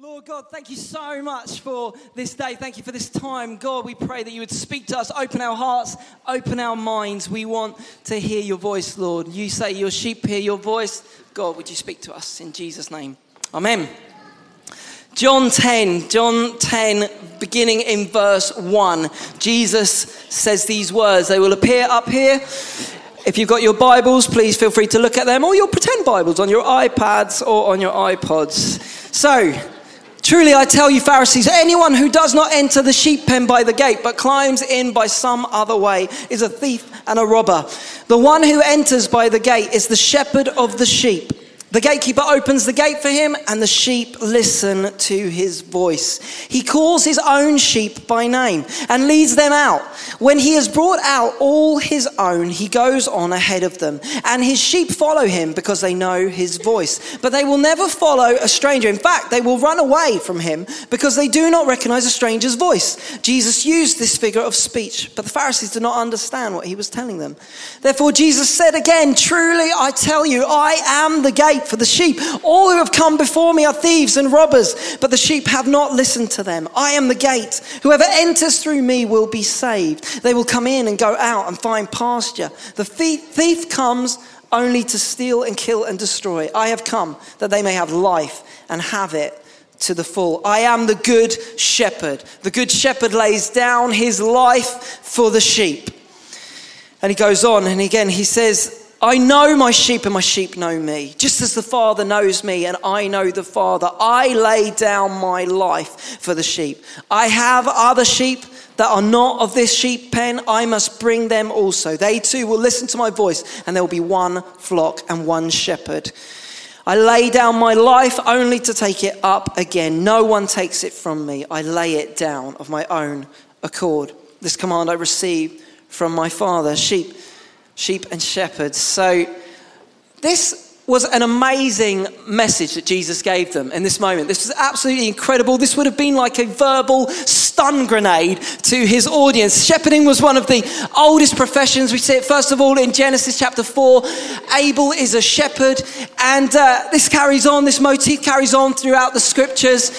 Lord God, thank you so much for this day. Thank you for this time. God, we pray that you would speak to us, open our hearts, open our minds. We want to hear your voice, Lord. You say your sheep hear your voice. God, would you speak to us in Jesus' name? Amen. John 10, John 10, beginning in verse 1. Jesus says these words. They will appear up here. If you've got your Bibles, please feel free to look at them, or your pretend Bibles on your iPads or on your iPods. So, Truly, I tell you, Pharisees, anyone who does not enter the sheep pen by the gate, but climbs in by some other way, is a thief and a robber. The one who enters by the gate is the shepherd of the sheep. The gatekeeper opens the gate for him, and the sheep listen to his voice. He calls his own sheep by name and leads them out. When he has brought out all his own, he goes on ahead of them, and his sheep follow him because they know his voice. But they will never follow a stranger. In fact, they will run away from him because they do not recognize a stranger's voice. Jesus used this figure of speech, but the Pharisees did not understand what he was telling them. Therefore, Jesus said again, Truly I tell you, I am the gate for the sheep. All who have come before me are thieves and robbers, but the sheep have not listened to them. I am the gate. Whoever enters through me will be saved. They will come in and go out and find pasture. The thief comes only to steal and kill and destroy. I have come that they may have life and have it to the full. I am the good shepherd. The good shepherd lays down his life for the sheep. And he goes on, and again, he says, I know my sheep and my sheep know me, just as the Father knows me and I know the Father. I lay down my life for the sheep. I have other sheep that are not of this sheep pen. I must bring them also. They too will listen to my voice, and there will be one flock and one shepherd. I lay down my life only to take it up again. No one takes it from me. I lay it down of my own accord. This command I received from my Father. Sheep sheep and shepherds. So, this was an amazing message that Jesus gave them in this moment. This was absolutely incredible. This would have been like a verbal stun grenade to his audience. Shepherding was one of the oldest professions. We see it first of all in Genesis chapter 4. Abel is a shepherd, and uh, this carries on, this motif carries on throughout the scriptures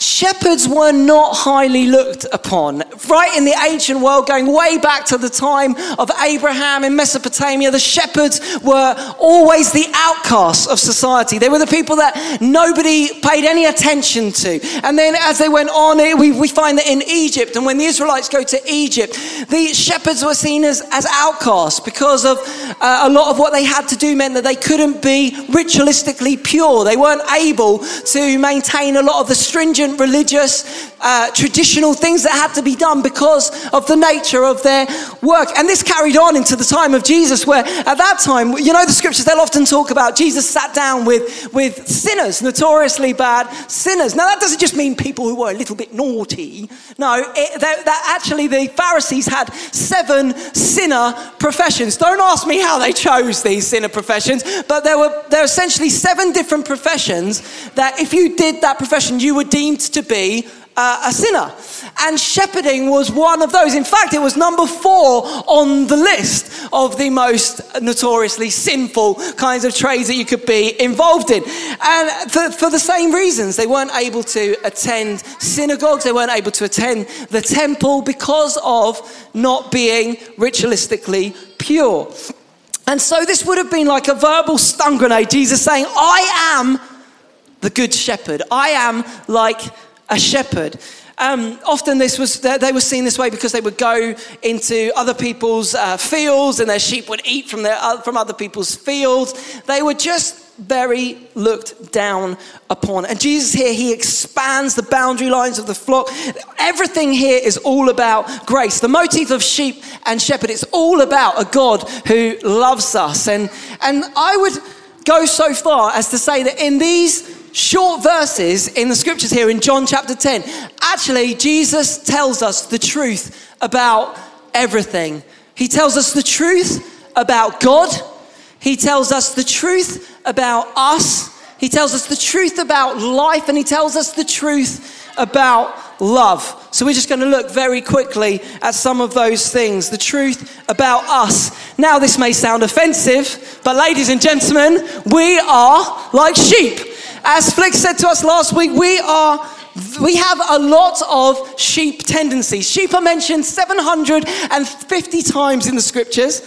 shepherds were not highly looked upon. Right in the ancient world, going way back to the time of Abraham in Mesopotamia, the shepherds were always the outcasts of society. They were the people that nobody paid any attention to. And then as they went on, we, we find that in Egypt, and when the Israelites go to Egypt, the shepherds were seen as, as outcasts because of uh, a lot of what they had to do meant that they couldn't be ritualistically pure. They weren't able to maintain a lot of the stringent religious, uh, traditional things that had to be done because of the nature of their work. And this carried on into the time of Jesus, where at that time, you know, the scriptures, they'll often talk about Jesus sat down with, with sinners, notoriously bad sinners. Now, that doesn't just mean people who were a little bit naughty. No, it, that, that actually the Pharisees had seven sinner professions. Don't ask me how they chose these sinner professions, but there were, there were essentially seven different professions that if you did that profession, you were deemed to be uh, a sinner. And shepherding was one of those. In fact, it was number four on the list of the most notoriously sinful kinds of trades that you could be involved in. And for, for the same reasons, they weren't able to attend synagogues, they weren't able to attend the temple because of not being ritualistically pure. And so this would have been like a verbal stun grenade, Jesus saying, I am the good shepherd. I am like a shepherd. Um, often this was they were seen this way because they would go into other people's uh, fields and their sheep would eat from their uh, from other people's fields. They were just very looked down upon. And Jesus here, he expands the boundary lines of the flock. Everything here is all about grace. The motif of sheep and shepherd, it's all about a God who loves us. And, and I would go so far as to say that in these short verses in the scriptures here in John chapter 10, actually, Jesus tells us the truth about everything. He tells us the truth about God, He tells us the truth about us, He tells us the truth about life, and He tells us the truth about love. So we're just going to look very quickly at some of those things, the truth about us. Now, this may sound offensive, but ladies and gentlemen, we are like sheep. As Flick said to us last week, we are we have a lot of sheep tendencies. Sheep are mentioned 750 times in the scriptures.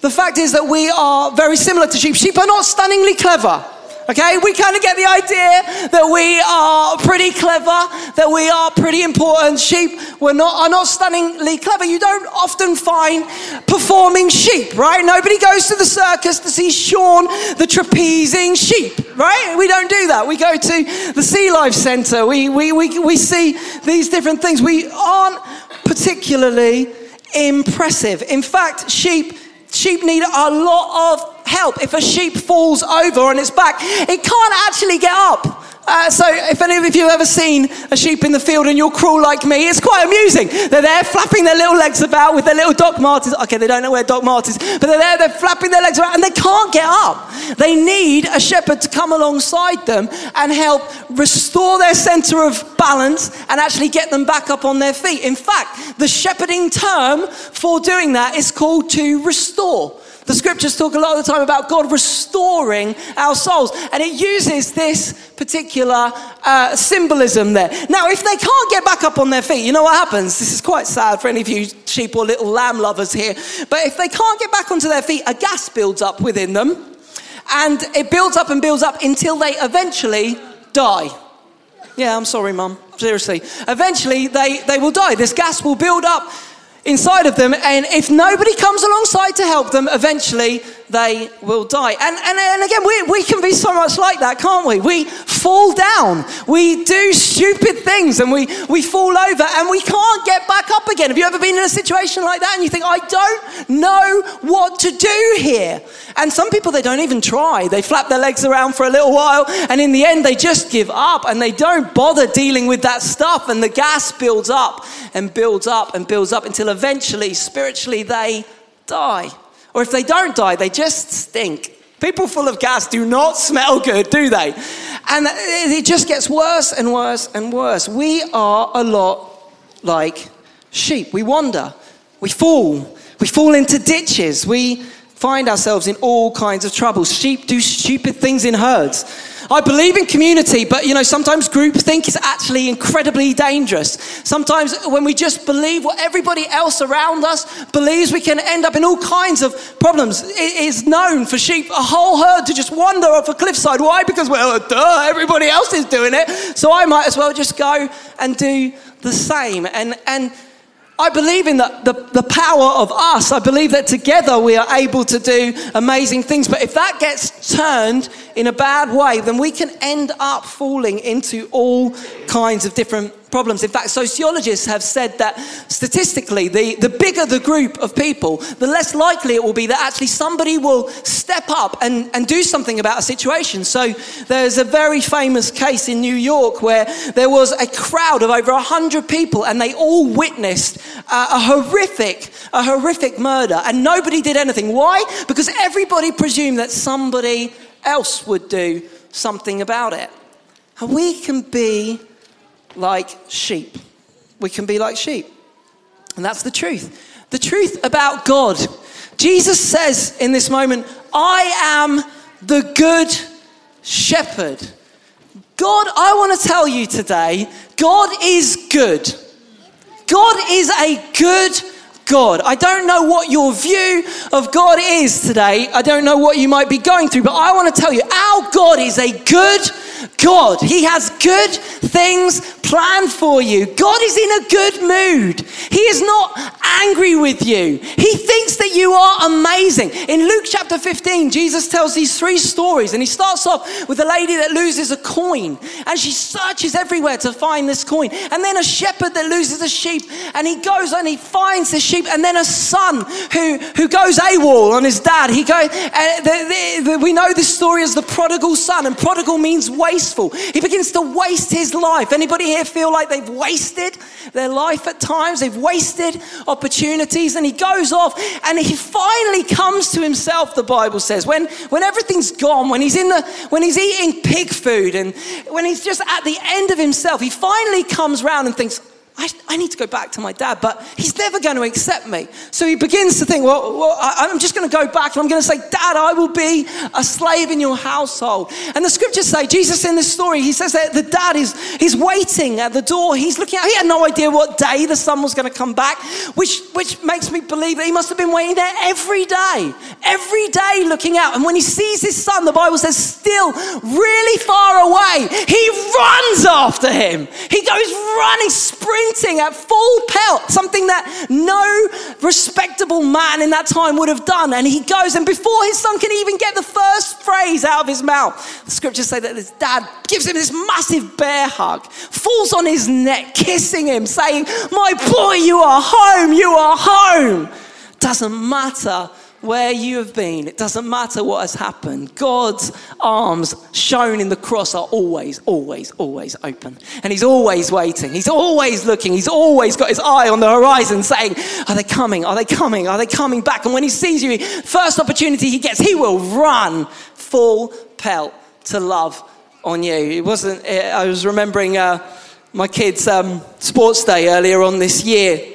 The fact is that we are very similar to sheep. Sheep are not stunningly clever. Okay, we kind of get the idea that we are pretty clever, that we are pretty important. Sheep we're not, are not stunningly clever. You don't often find performing sheep, right? Nobody goes to the circus to see Shaun the trapezing sheep, right? We don't do that. We go to the Sea Life Centre. We, we, we, we see these different things. We aren't particularly impressive. In fact, sheep Sheep need a lot of help. If a sheep falls over on its back, it can't actually get up. Uh, so, if any of you have ever seen a sheep in the field and you're cruel like me, it's quite amusing. They're there flapping their little legs about with their little Doc Martens. Okay, they don't know where Doc Martens, but they're there, they're flapping their legs around and they can't get up. They need a shepherd to come alongside them and help restore their center of balance and actually get them back up on their feet. In fact, the shepherding term for doing that is called to restore. The scriptures talk a lot of the time about God restoring our souls, and it uses this particular uh, symbolism there. Now, if they can't get back up on their feet, you know what happens? This is quite sad for any of you sheep or little lamb lovers here, but if they can't get back onto their feet, a gas builds up within them, and it builds up and builds up until they eventually die. Yeah, I'm sorry, mum. Seriously. Eventually, they, they will die. This gas will build up inside of them. And if nobody comes alongside to help them, eventually they will die. And, and, and again, we, we can be so much like that, can't we? We fall down, we do stupid things, and we, we fall over, and we can't get back up again. Have you ever been in a situation like that and you think, I don't know what to do here? And some people, they don't even try. They flap their legs around for a little while, and in the end, they just give up and they don't bother dealing with that stuff, and the gas builds up and builds up and builds up until eventually, spiritually, they die. Or if they don't die, they just stink. People full of gas do not smell good, do they? And it just gets worse and worse and worse. We are a lot like sheep. We wander, we fall, we fall into ditches, we find ourselves in all kinds of trouble. Sheep do stupid things in herds. I believe in community, but you know, sometimes groupthink is actually incredibly dangerous. Sometimes when we just believe what everybody else around us believes, we can end up in all kinds of problems. It is known for sheep, a whole herd to just wander off a cliffside. Why? Because, well, duh, everybody else is doing it. So I might as well just go and do the same. And, and I believe in the, the, the, power of us. I believe that together we are able to do amazing things. But if that gets turned in a bad way, then we can end up falling into all kinds of different problems. In fact, sociologists have said that statistically, the, the bigger the group of people, the less likely it will be that actually somebody will step up and, and do something about a situation. So there's a very famous case in New York where there was a crowd of over 100 people and they all witnessed a horrific, a horrific murder and nobody did anything. Why? Because everybody presumed that somebody else would do something about it. And we can be like sheep. We can be like sheep. And that's the truth. The truth about God. Jesus says in this moment, I am the good shepherd. God, I want to tell you today, God is good. God is a good God. I don't know what your view of God is today. I don't know what you might be going through, but I want to tell you our God is a good God. He has good things planned for you. God is in a good mood. He is not angry with you. He thinks that you are amazing. In Luke chapter 15, Jesus tells these three stories, and he starts off with a lady that loses a coin, and she searches everywhere to find this coin. And then a shepherd that loses a sheep, and he goes and he finds the sheep, and then a son who, who goes AWOL on his dad. He goes, and the, the, the, we know this story as the prodigal son, and prodigal means wasteful. He begins to waste his life. Anybody here feel like they've wasted their life at times? They've wasted opportunities, and he goes off and he finally comes to himself, the Bible says. When, when everything's gone, when he's, in the, when he's eating pig food, and when he's just at the end of himself, he finally comes round and thinks, I, I, need to go back to my dad, but he's never going to accept me. So he begins to think, well, well I, am just going to go back and I'm going to say, Dad, I will be a slave in your household. And the scriptures say, Jesus in this story, he says that the dad is he's waiting at the door. He's looking out. He had no idea what day the son was going to come back, which, which makes me believe that he must have been waiting there every day, every day looking out. And when he sees his son, the Bible says, still really far away, he runs after him. He goes running, sprinting sprinting at full pelt, something that no respectable man in that time would have done. And he goes, and before his son can even get the first phrase out of his mouth, the scriptures say that his dad gives him this massive bear hug, falls on his neck, kissing him, saying, My boy, you are home, you are home. Doesn't matter where you have been, it doesn't matter what has happened. God's arms shown in the cross are always, always, always open. And He's always waiting. He's always looking. He's always got His eye on the horizon saying, Are they coming? Are they coming? Are they coming back? And when He sees you, first opportunity He gets, He will run full pelt to love on you. It wasn't, I was remembering uh, my kids' um, sports day earlier on this year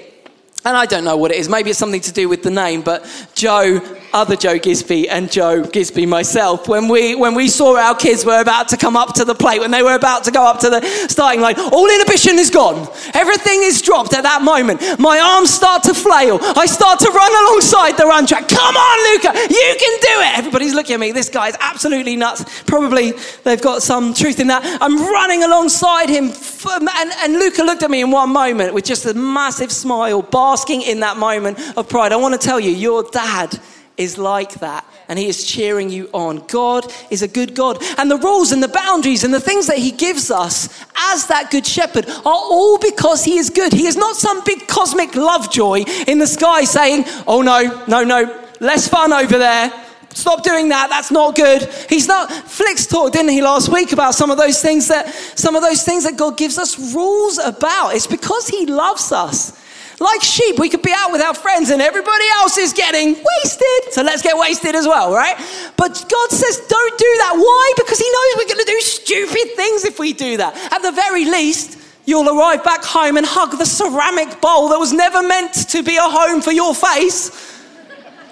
and I don't know what it is. Maybe it's something to do with the name, but Joe, other Joe Gisby, and Joe Gisby myself, when we, when we saw our kids were about to come up to the plate, when they were about to go up to the starting line, all inhibition is gone. Everything is dropped at that moment. My arms start to flail. I start to run alongside the run track. Come on, Luca, you can do it. Everybody's looking at me. This guy is absolutely nuts. Probably they've got some truth in that. I'm running alongside him. And, and Luca looked at me in one moment with just a massive smile, basking in that moment of pride. I want to tell you, your dad is like that and he is cheering you on. God is a good God. And the rules and the boundaries and the things that he gives us as that good shepherd are all because he is good. He is not some big cosmic love joy in the sky saying, oh no, no, no, less fun over there. Stop doing that. That's not good. He's not. Flicks talked, didn't he, last week about some of those things that some of those things that God gives us rules about. It's because He loves us. Like sheep, we could be out with our friends and everybody else is getting wasted. So let's get wasted as well, right? But God says, don't do that. Why? Because He knows we're going to do stupid things if we do that. At the very least, you'll arrive back home and hug the ceramic bowl that was never meant to be a home for your face,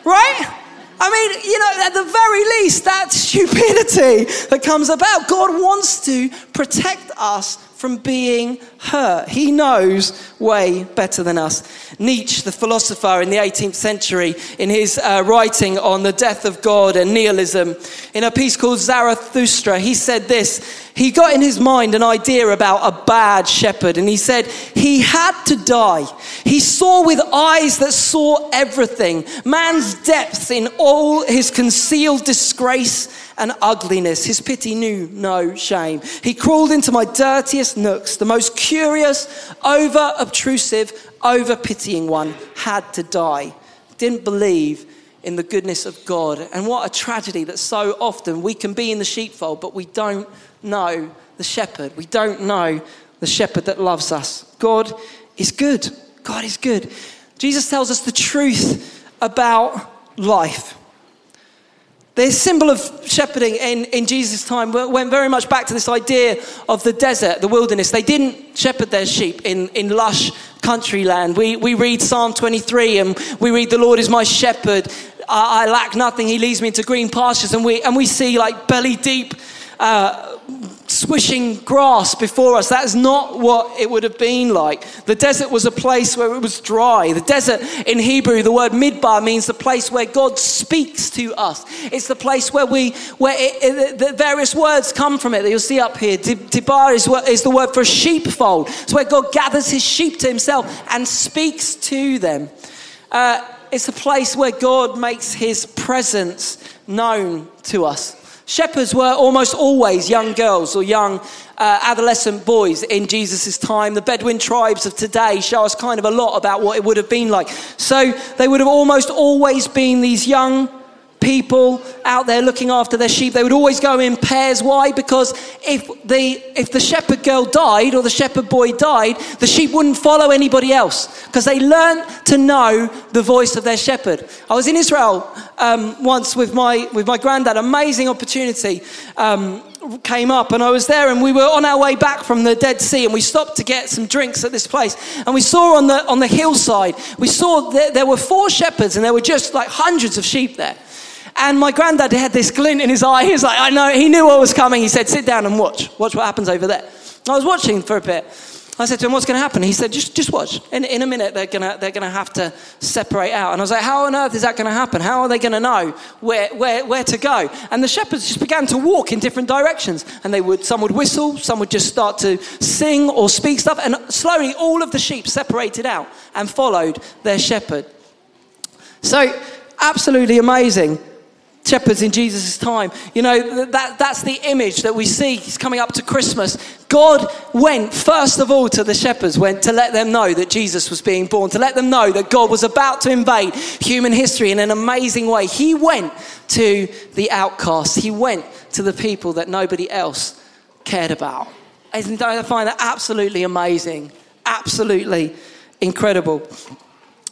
right? I mean, you know, at the very least, that stupidity that comes about, God wants to protect us from being hurt. He knows way better than us. Nietzsche, the philosopher in the 18th century, in his uh, writing on the death of God and nihilism, in a piece called Zarathustra, he said this. He got in his mind an idea about a bad shepherd, and he said he had to die. He saw with eyes that saw everything, man's depths in all his concealed disgrace and ugliness. His pity knew no shame. He crawled into my dirtiest nooks. The most curious, over obtrusive, over pitying one had to die. Didn't believe in the goodness of God. And what a tragedy that so often we can be in the sheepfold, but we don't know the shepherd. We don't know the shepherd that loves us. God is good. God is good. Jesus tells us the truth about life. The symbol of shepherding in, in Jesus' time went very much back to this idea of the desert, the wilderness. They didn't shepherd their sheep in, in lush country land. We, we read Psalm 23 and we read, The Lord is my shepherd. I, I lack nothing. He leads me into green pastures. And we, and we see like belly deep uh, swishing grass before us. That is not what it would have been like. The desert was a place where it was dry. The desert in Hebrew, the word midbar means the place where God speaks to us. It's the place where we, where it, it, the various words come from it that you'll see up here. Tibar is, is the word for sheepfold. It's where God gathers his sheep to himself and speaks to them. Uh, it's a place where God makes his presence known to us. Shepherds were almost always young girls or young uh, adolescent boys in Jesus' time. The Bedouin tribes of today show us kind of a lot about what it would have been like. So they would have almost always been these young people out there looking after their sheep. They would always go in pairs. Why? Because if the, if the shepherd girl died or the shepherd boy died, the sheep wouldn't follow anybody else because they learned to know the voice of their shepherd. I was in Israel um, once with my, with my granddad, amazing opportunity. Um, came up, and I was there, and we were on our way back from the Dead Sea, and we stopped to get some drinks at this place. And we saw on the, on the hillside, we saw there were four shepherds, and there were just like hundreds of sheep there. And my granddad had this glint in his eye. He was like, I know, he knew what was coming. He said, Sit down and watch. Watch what happens over there. I was watching for a bit. I said to him, What's going to happen? He said, Just, just watch. In, in a minute, they're going to they're gonna have to separate out. And I was like, How on earth is that going to happen? How are they going to know where, where, where to go? And the shepherds just began to walk in different directions. And they would, some would whistle, some would just start to sing or speak stuff. And slowly, all of the sheep separated out and followed their shepherd. So, absolutely amazing shepherds in Jesus' time. You know, that, that's the image that we see. He's coming up to Christmas. God went, first of all, to the shepherds, went to let them know that Jesus was being born, to let them know that God was about to invade human history in an amazing way. He went to the outcasts, He went to the people that nobody else cared about. I find that absolutely amazing, absolutely incredible.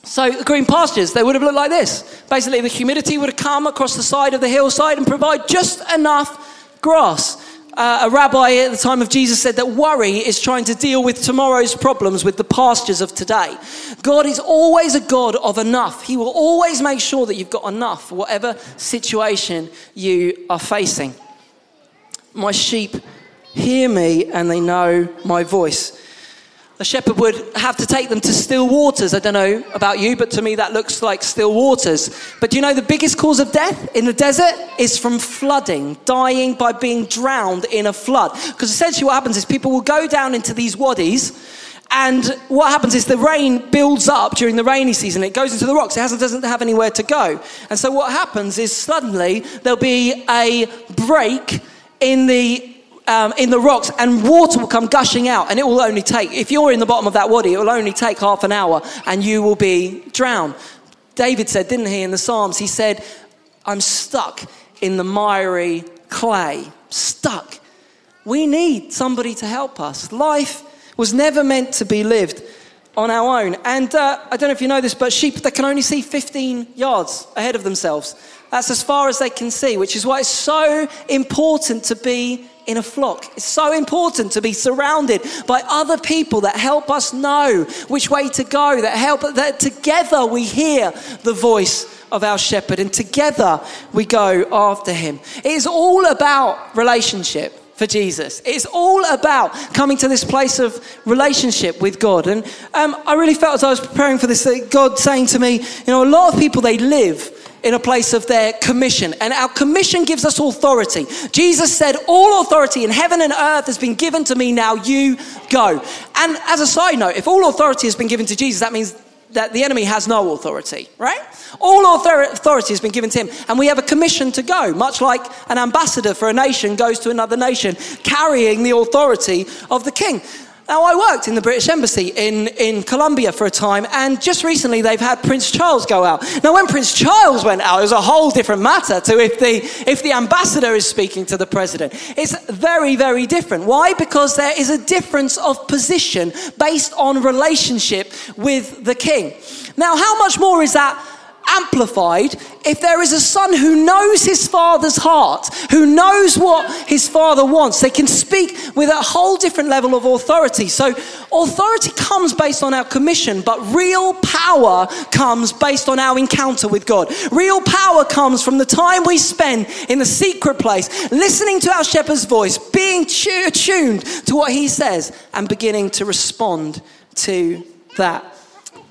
So the green pastures, they would have looked like this. Basically, the humidity would have come across the side of the hillside and provide just enough grass. Uh, a rabbi at the time of Jesus said that worry is trying to deal with tomorrow's problems with the pastures of today. God is always a God of enough. He will always make sure that you've got enough for whatever situation you are facing. My sheep hear me and they know my voice a shepherd would have to take them to still waters. I don't know about you, but to me that looks like still waters. But do you know the biggest cause of death in the desert is from flooding, dying by being drowned in a flood. Because essentially what happens is people will go down into these wadis. And what happens is the rain builds up during the rainy season. It goes into the rocks. It doesn't have anywhere to go. And so what happens is suddenly there'll be a break in the um, in the rocks and water will come gushing out and it will only take if you're in the bottom of that wadi it will only take half an hour and you will be drowned. David said didn't he in the psalms he said i'm stuck in the miry clay stuck. We need somebody to help us. Life was never meant to be lived on our own. And uh, i don't know if you know this but sheep that can only see 15 yards ahead of themselves that's as far as they can see which is why it's so important to be in a flock. It's so important to be surrounded by other people that help us know which way to go, that help that together we hear the voice of our shepherd and together we go after him. It is all about relationship for Jesus. It's all about coming to this place of relationship with God. And um, I really felt as I was preparing for this, God saying to me, you know, a lot of people, they live in a place of their commission. And our commission gives us authority. Jesus said, All authority in heaven and earth has been given to me, now you go. And as a side note, if all authority has been given to Jesus, that means that the enemy has no authority, right? All authority has been given to him, and we have a commission to go, much like an ambassador for a nation goes to another nation carrying the authority of the king. Now, I worked in the British Embassy in, in Colombia for a time, and just recently they've had Prince Charles go out. Now, when Prince Charles went out, it was a whole different matter to if the, if the ambassador is speaking to the president. It's very, very different. Why? Because there is a difference of position based on relationship with the king. Now, how much more is that amplified if there is a son who knows his father's heart, who knows what his father wants. They can speak with a whole different level of authority. So, authority comes based on our commission, but real power comes based on our encounter with God. Real power comes from the time we spend in the secret place, listening to our shepherd's voice, being attuned to what he says, and beginning to respond to that.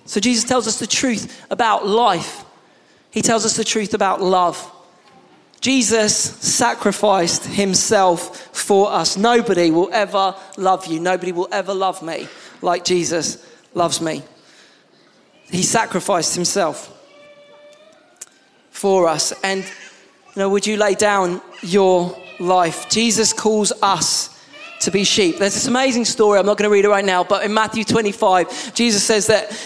So, Jesus tells us the truth about life he tells us the truth about love. Jesus sacrificed himself for us. Nobody will ever love you. Nobody will ever love me like Jesus loves me. He sacrificed himself for us. And, you know, would you lay down your life? Jesus calls us to be sheep. There's this amazing story. I'm not going to read it right now, but in Matthew 25, Jesus says that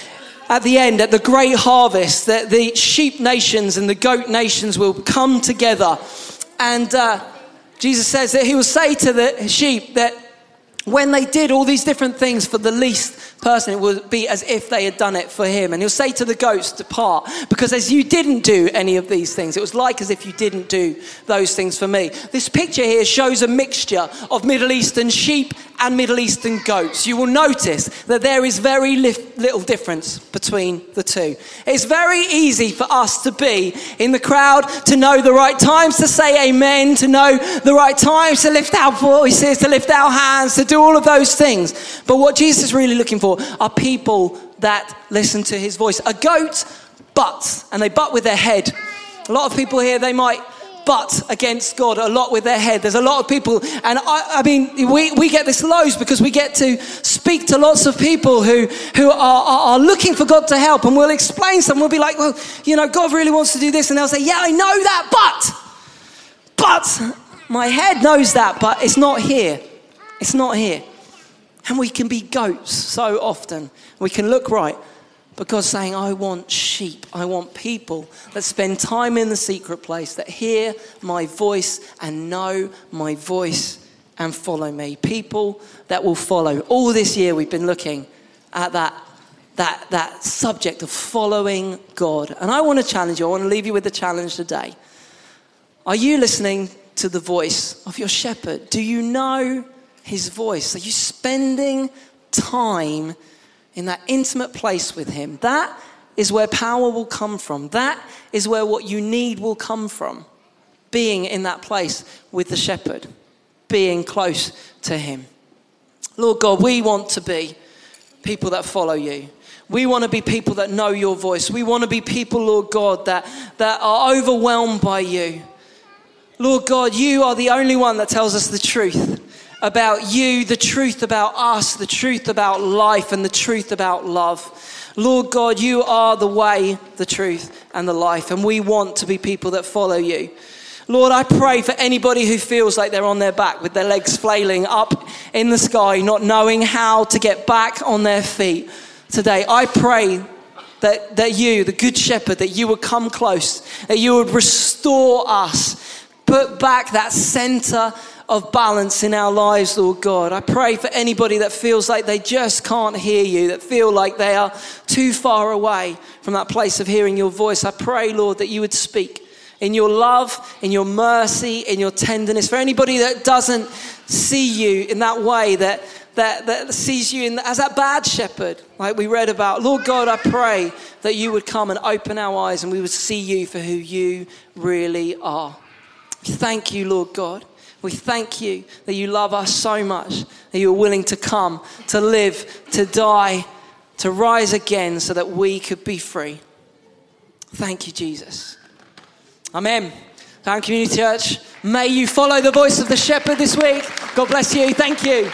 at the end, at the great harvest, that the sheep nations and the goat nations will come together. And uh, Jesus says that he will say to the sheep that when they did all these different things for the least person, it would be as if they had done it for him. And he'll say to the goats, Depart, because as you didn't do any of these things, it was like as if you didn't do those things for me. This picture here shows a mixture of Middle Eastern sheep and Middle Eastern goats. You will notice that there is very little difference between the two. It's very easy for us to be in the crowd, to know the right times to say amen, to know the right times to lift our voices, to lift our hands, to do all of those things. But what Jesus is really looking for are people that listen to his voice. A goat butts, and they butt with their head. A lot of people here, they might butt against God a lot with their head. There's a lot of people, and I, I mean, we, we get this loads because we get to speak to lots of people who, who are, are, are looking for God to help, and we'll explain some. We'll be like, well, you know, God really wants to do this, and they'll say, yeah, I know that, but, but my head knows that, but it's not here. It's not here. And we can be goats so often. We can look right, but God's saying, I want sheep. I want people that spend time in the secret place, that hear my voice and know my voice and follow me. People that will follow. All this year we've been looking at that, that, that subject of following God. And I want to challenge you. I want to leave you with a challenge today. Are you listening to the voice of your shepherd? Do you know his voice? Are you spending time in that intimate place with Him, that is where power will come from. That is where what you need will come from. Being in that place with the shepherd, being close to Him. Lord God, we want to be people that follow you. We want to be people that know your voice. We want to be people, Lord God, that, that are overwhelmed by you. Lord God, you are the only one that tells us the truth about you, the truth about us, the truth about life, and the truth about love. Lord God, you are the way, the truth, and the life, and we want to be people that follow you. Lord, I pray for anybody who feels like they're on their back with their legs flailing up in the sky, not knowing how to get back on their feet today. I pray that, that you, the Good Shepherd, that you would come close, that you would restore us, put back that center of balance in our lives, Lord God. I pray for anybody that feels like they just can't hear you, that feel like they are too far away from that place of hearing your voice. I pray, Lord, that you would speak in your love, in your mercy, in your tenderness. For anybody that doesn't see you in that way, that, that, that sees you in, as that bad shepherd, like we read about, Lord God, I pray that you would come and open our eyes and we would see you for who you really are. We thank you, Lord God. We thank you that you love us so much, that you're willing to come, to live, to die, to rise again so that we could be free. Thank you, Jesus. Amen. Town Community Church, may you follow the voice of the shepherd this week. God bless you. Thank you.